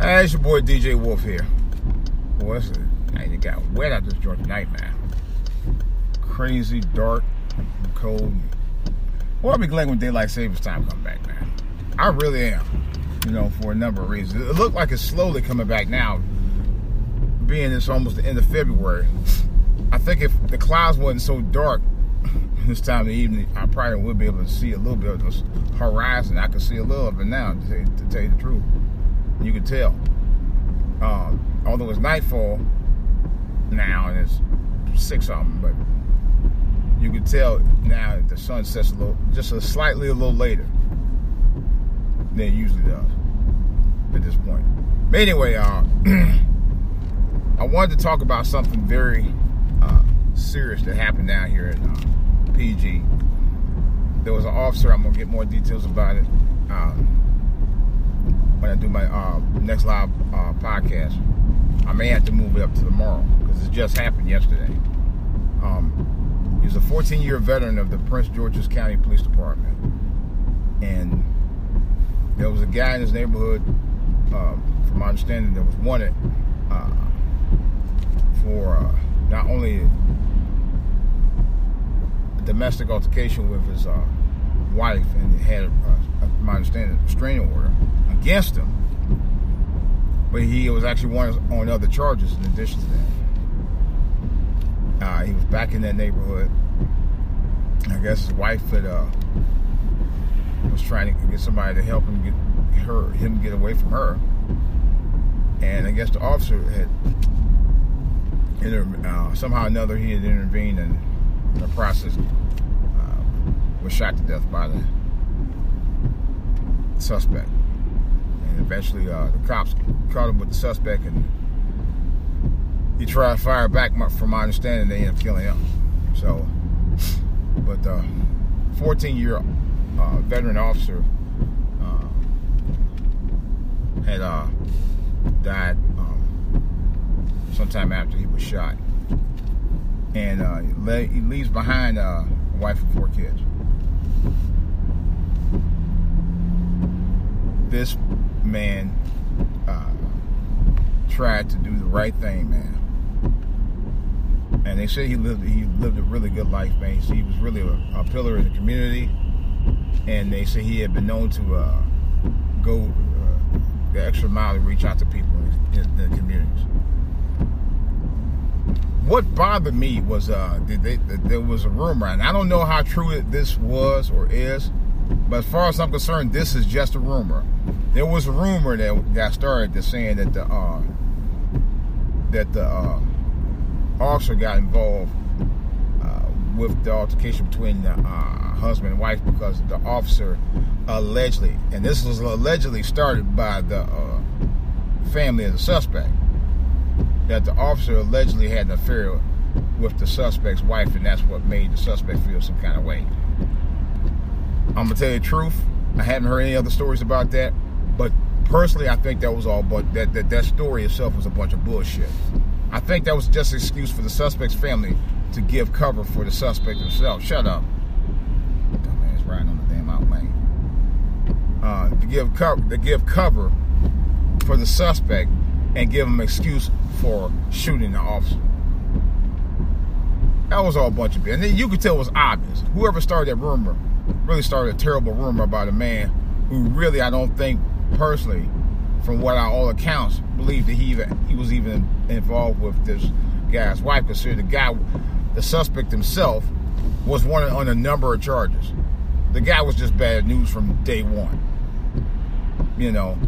Hey, it's your boy DJ Wolf here. It's a, man, it got wet out this joint tonight, man. Crazy, dark, cold. Well, I'll be glad when daylight savings time come back, man. I really am. You know, for a number of reasons. It looked like it's slowly coming back now, being it's almost the end of February. I think if the clouds wasn't so dark this time of the evening, I probably would be able to see a little bit of this horizon. I can see a little of it now, to tell you the truth. You can tell. Um, although it's nightfall now and it's six something, but you can tell now the sun sets a little, just a slightly a little later than it usually does at this point. But anyway, uh, I wanted to talk about something very uh, serious that happened down here at uh, PG. There was an officer. I'm gonna get more details about it um, when I do my uh, next live uh, podcast. I may have to move it up to tomorrow because it just happened yesterday. Um, he's a 14 year veteran of the Prince George's County Police Department. And there was a guy in his neighborhood, uh, from my understanding, that was wanted uh, for uh, not only a domestic altercation with his uh, wife and he had, my understanding, a restraining order against him but he was actually wanted on other charges in addition to that. Uh, he was back in that neighborhood. I guess his wife had, uh, was trying to get somebody to help him get her him get away from her, and I guess the officer had inter- uh, somehow or another he had intervened and in the process uh, was shot to death by the suspect. Eventually, uh, the cops caught him with the suspect, and he tried to fire back. From my understanding, they ended up killing him. So, but the 14-year uh, veteran officer uh, had uh, died um, sometime after he was shot, and uh, he leaves behind uh, a wife and four kids. This man uh, tried to do the right thing, man. And they say he lived he lived a really good life, man. He was really a, a pillar in the community, and they say he had been known to uh, go uh, the extra mile to reach out to people in, in, in the communities. What bothered me was uh, they, there was a rumor, and I don't know how true this was or is, but as far as I'm concerned, this is just a rumor. There was a rumor that got started that saying that the uh, that the uh, officer got involved uh, with the altercation between the uh, husband and wife because the officer allegedly, and this was allegedly started by the uh, family of the suspect, that the officer allegedly had an affair with the suspect's wife, and that's what made the suspect feel some kind of way. I'm gonna tell you the truth. I haven't heard any other stories about that, but personally, I think that was all. But that that, that story itself was a bunch of bullshit. I think that was just an excuse for the suspect's family to give cover for the suspect himself. Shut up. Dumbass riding on the damn outlane. Uh, to give cover to give cover for the suspect and give him excuse for shooting the officer. That was all a bunch of shit. And then you could tell it was obvious. Whoever started that rumor really started a terrible rumor about a man who really I don't think personally, from what I, all accounts, believed that he even he was even involved with this guy's wife. Considered the guy, the suspect himself, was wanted on a number of charges. The guy was just bad news from day one. You know,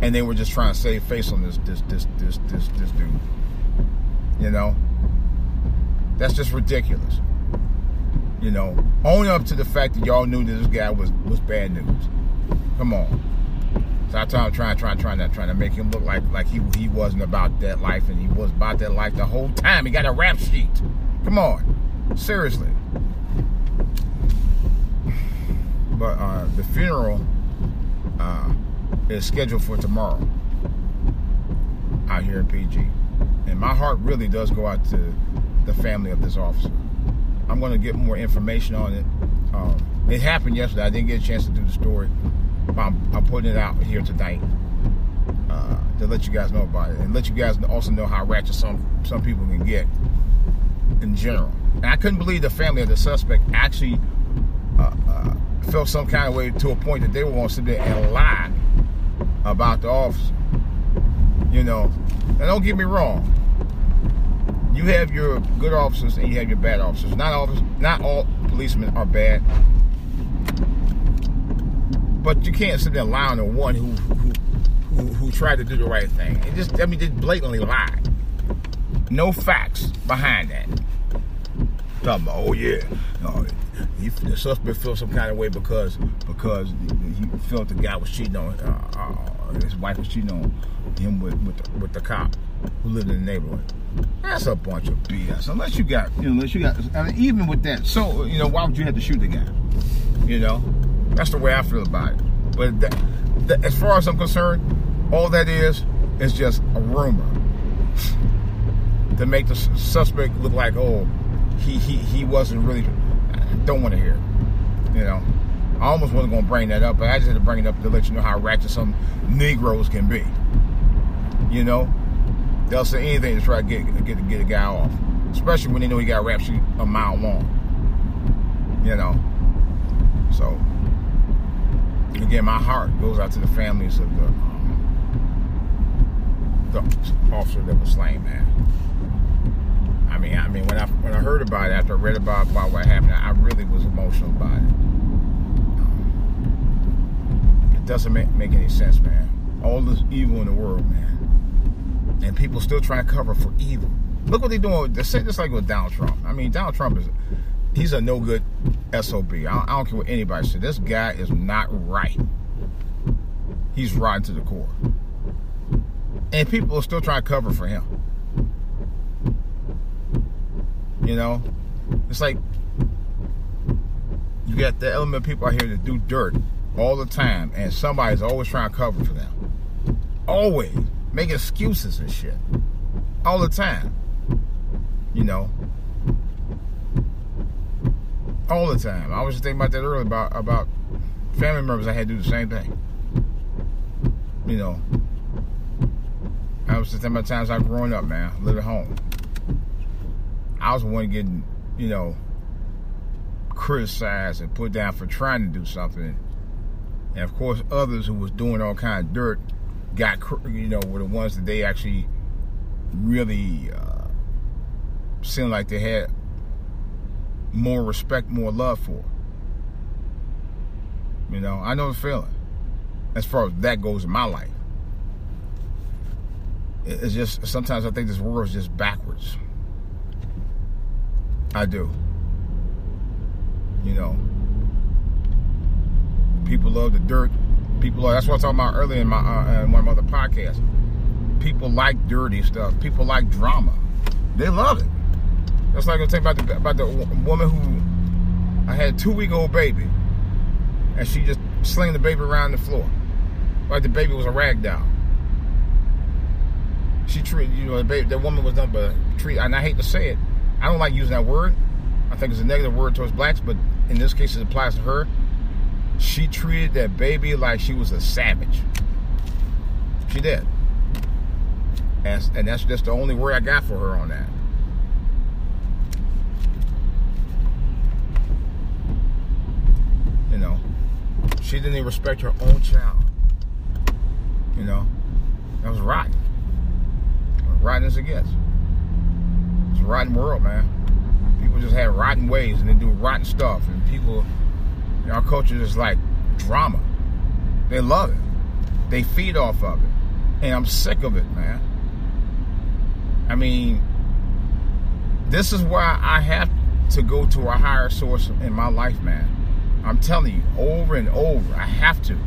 and they were just trying to save face on this this this this this this dude. You know, that's just ridiculous. You know, own up to the fact that y'all knew that this guy was was bad news. Come on. So I am trying, trying, trying to, trying to make him look like like he he wasn't about that life, and he was about that life the whole time. He got a rap sheet. Come on, seriously. But uh, the funeral uh, is scheduled for tomorrow out here in PG, and my heart really does go out to the family of this officer. I'm going to get more information on it. Um, it happened yesterday. I didn't get a chance to do the story. I'm, I'm putting it out here tonight uh, to let you guys know about it and let you guys also know how ratchet some some people can get in general. And I couldn't believe the family of the suspect actually uh, uh, felt some kind of way to a point that they were going to sit there and lie about the officer. You know, now don't get me wrong. You have your good officers and you have your bad officers. Not all, not all policemen are bad, but you can't sit there and on the one who who, who, who tried to do the right thing. It just, I mean, just blatantly lie. No facts behind that. Talking about, oh yeah, no, he, the suspect felt some kind of way because because he felt the guy was cheating on uh, uh, his wife was cheating on him with with the, with the cop who lived in the neighborhood. That's a bunch of BS. Unless you got, you know, unless you got, I mean, even with that, so you know, why would you have to shoot the guy? You know, that's the way I feel about it. But that, that, as far as I'm concerned, all that is is just a rumor to make the suspect look like, oh, he he he wasn't really. I don't want to hear it. You know, I almost wasn't going to bring that up, but I just had to bring it up to let you know how ratchet some Negroes can be. You know, they'll say anything to try to get get get a guy off, especially when they know he got a rap sheet a mile long. You know, so again, my heart goes out to the families of the um, the officer that was slain, man. I mean, I mean, when I when I heard about it, after I read about, about what happened, I really was emotional about it. Um, it doesn't make, make any sense, man. All this evil in the world, man, and people still trying to cover for evil. Look what they're doing. They're just like with Donald Trump. I mean, Donald Trump is he's a no good SOB. I don't, I don't care what anybody says. This guy is not right. He's rotten to the core. And people are still trying to cover for him. You know? It's like you got the element of people out here that do dirt all the time, and somebody's always trying to cover for them. Always. Make excuses and shit. All the time. You know? All the time. I was just thinking about that earlier about about family members I had to do the same thing. You know. I was just thinking about times I growing up, man, live at home. I was the one getting, you know, criticized and put down for trying to do something. And of course, others who was doing all kind of dirt got, you know, were the ones that they actually really uh, seemed like they had more respect, more love for. You know, I know the feeling as far as that goes in my life. It's just sometimes I think this world is just backwards. I do. You know, people love the dirt. People love. That's what I was talking about earlier in my uh, in one of my other podcasts. People like dirty stuff. People like drama. They love it. That's like I was about the about the woman who I had a two week old baby, and she just sling the baby around the floor like the baby was a rag doll. She treated, you know, the baby, that woman was done, but treat, and I hate to say it, I don't like using that word. I think it's a negative word towards blacks, but in this case, it applies to her. She treated that baby like she was a savage. She did. And, and that's just the only word I got for her on that. You know, she didn't even respect her own child. You know, that was rotten. Rotten as it gets. It's a rotten world, man. People just have rotten ways and they do rotten stuff. And people, our culture is like drama. They love it. They feed off of it. And I'm sick of it, man. I mean, this is why I have to go to a higher source in my life, man. I'm telling you, over and over, I have to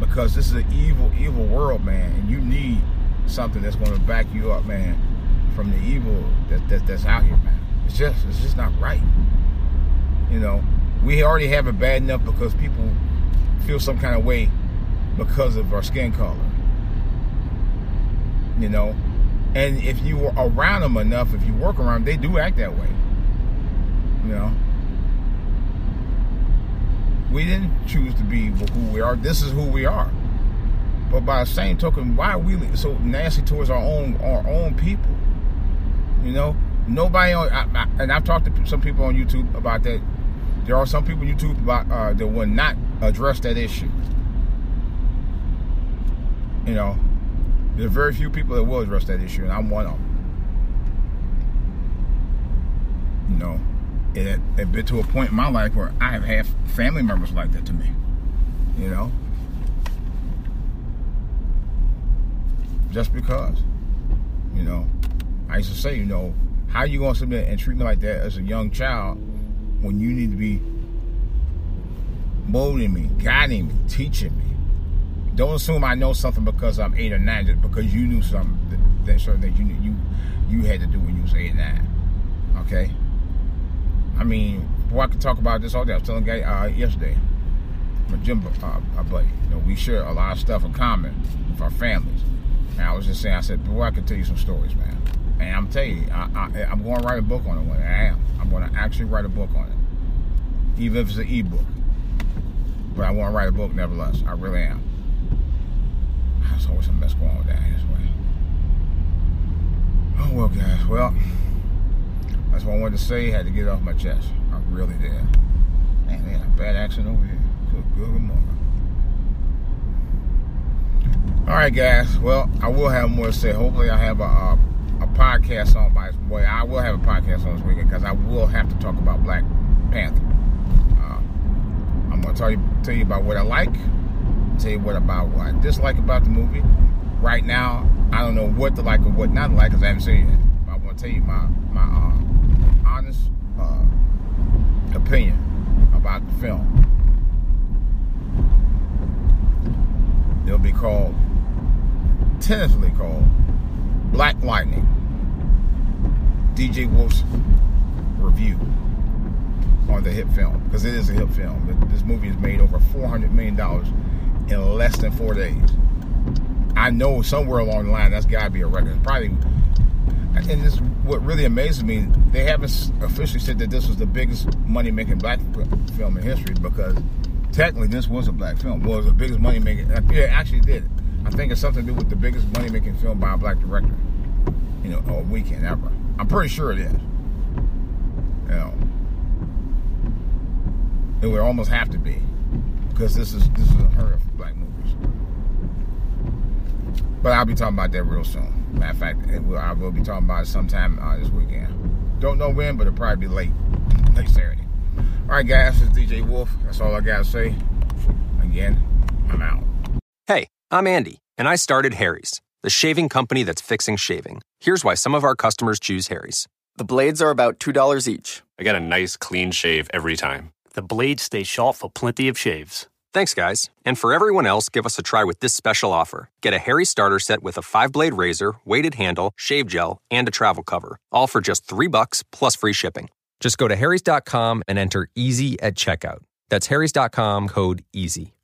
because this is an evil, evil world, man, and you need something that's going to back you up, man, from the evil that, that that's out here, man. It's just, it's just not right. You know, we already have it bad enough because people feel some kind of way because of our skin color. You know, and if you were around them enough, if you work around, them, they do act that way. You know. We didn't choose to be who we are. This is who we are. But by the same token, why are we so nasty towards our own our own people? You know, nobody I, I, and I've talked to some people on YouTube about that. There are some people YouTube uh, that will not address that issue. You know, there are very few people that will address that issue, and I'm one of them. You know, it had been to a point in my life where I have had family members like that to me. You know, just because. You know, I used to say, you know, how you gonna submit and treat me like that as a young child when you need to be molding me, guiding me, teaching me? Don't assume I know something because I'm eight or nine, just because you knew something that, certain that you knew you you had to do when you was eight or nine. Okay. I mean, boy, I could talk about this all day. I was telling a guy uh, yesterday, my gym uh, my buddy. You know, we share a lot of stuff in common with our families. And I was just saying, I said, boy, I could tell you some stories, man. And I'm telling you, I, I, I'm going to write a book on it one. I am. I'm going to actually write a book on it, even if it's an e-book. But I want to write a book nevertheless. I really am. There's always some mess going on down this way. Oh well, guys. Well, that's what I wanted to say. Had to get it off my chest. I really did. Man, they had a bad accident over here. Good, good, good morning. All right, guys. Well, I will have more to say. Hopefully, I have a, a, a podcast on my way. I will have a podcast on this weekend because I will have to talk about Black Panther. Uh, I'm going to tell you tell you about what I like, tell you what about what I dislike about the movie. Right now, I don't know what to like or what not to like because I haven't seen it. But I want to tell you my my uh, honest uh, opinion about the film. It'll be called, tentatively called, Black Lightning. DJ Wolf's review on the hit film because it is a hit film. This movie has made over four hundred million dollars in less than four days. I know somewhere along the line that's got to be a record. Probably, and this what really amazes me. They haven't officially said that this was the biggest money-making black film in history because technically this was a black film. Well, it was the biggest money-making. Uh, yeah, it actually did. I think it's something to do with the biggest money-making film by a black director. You know, a weekend ever. I'm pretty sure it is. You know, it would almost have to be because this is this is unheard of black movies. But I'll be talking about that real soon. Matter of fact, will, I will be talking about it sometime uh, this weekend. Don't know when, but it'll probably be late, late Saturday. All right, guys, is DJ Wolf. That's all I got to say. Again, I'm out. Hey, I'm Andy, and I started Harry's, the shaving company that's fixing shaving. Here's why some of our customers choose Harry's. The blades are about $2 each. I get a nice clean shave every time. The blades stay sharp for plenty of shaves. Thanks, guys. And for everyone else, give us a try with this special offer. Get a Harry starter set with a five blade razor, weighted handle, shave gel, and a travel cover, all for just three bucks plus free shipping. Just go to Harry's.com and enter EASY at checkout. That's Harry's.com code EASY.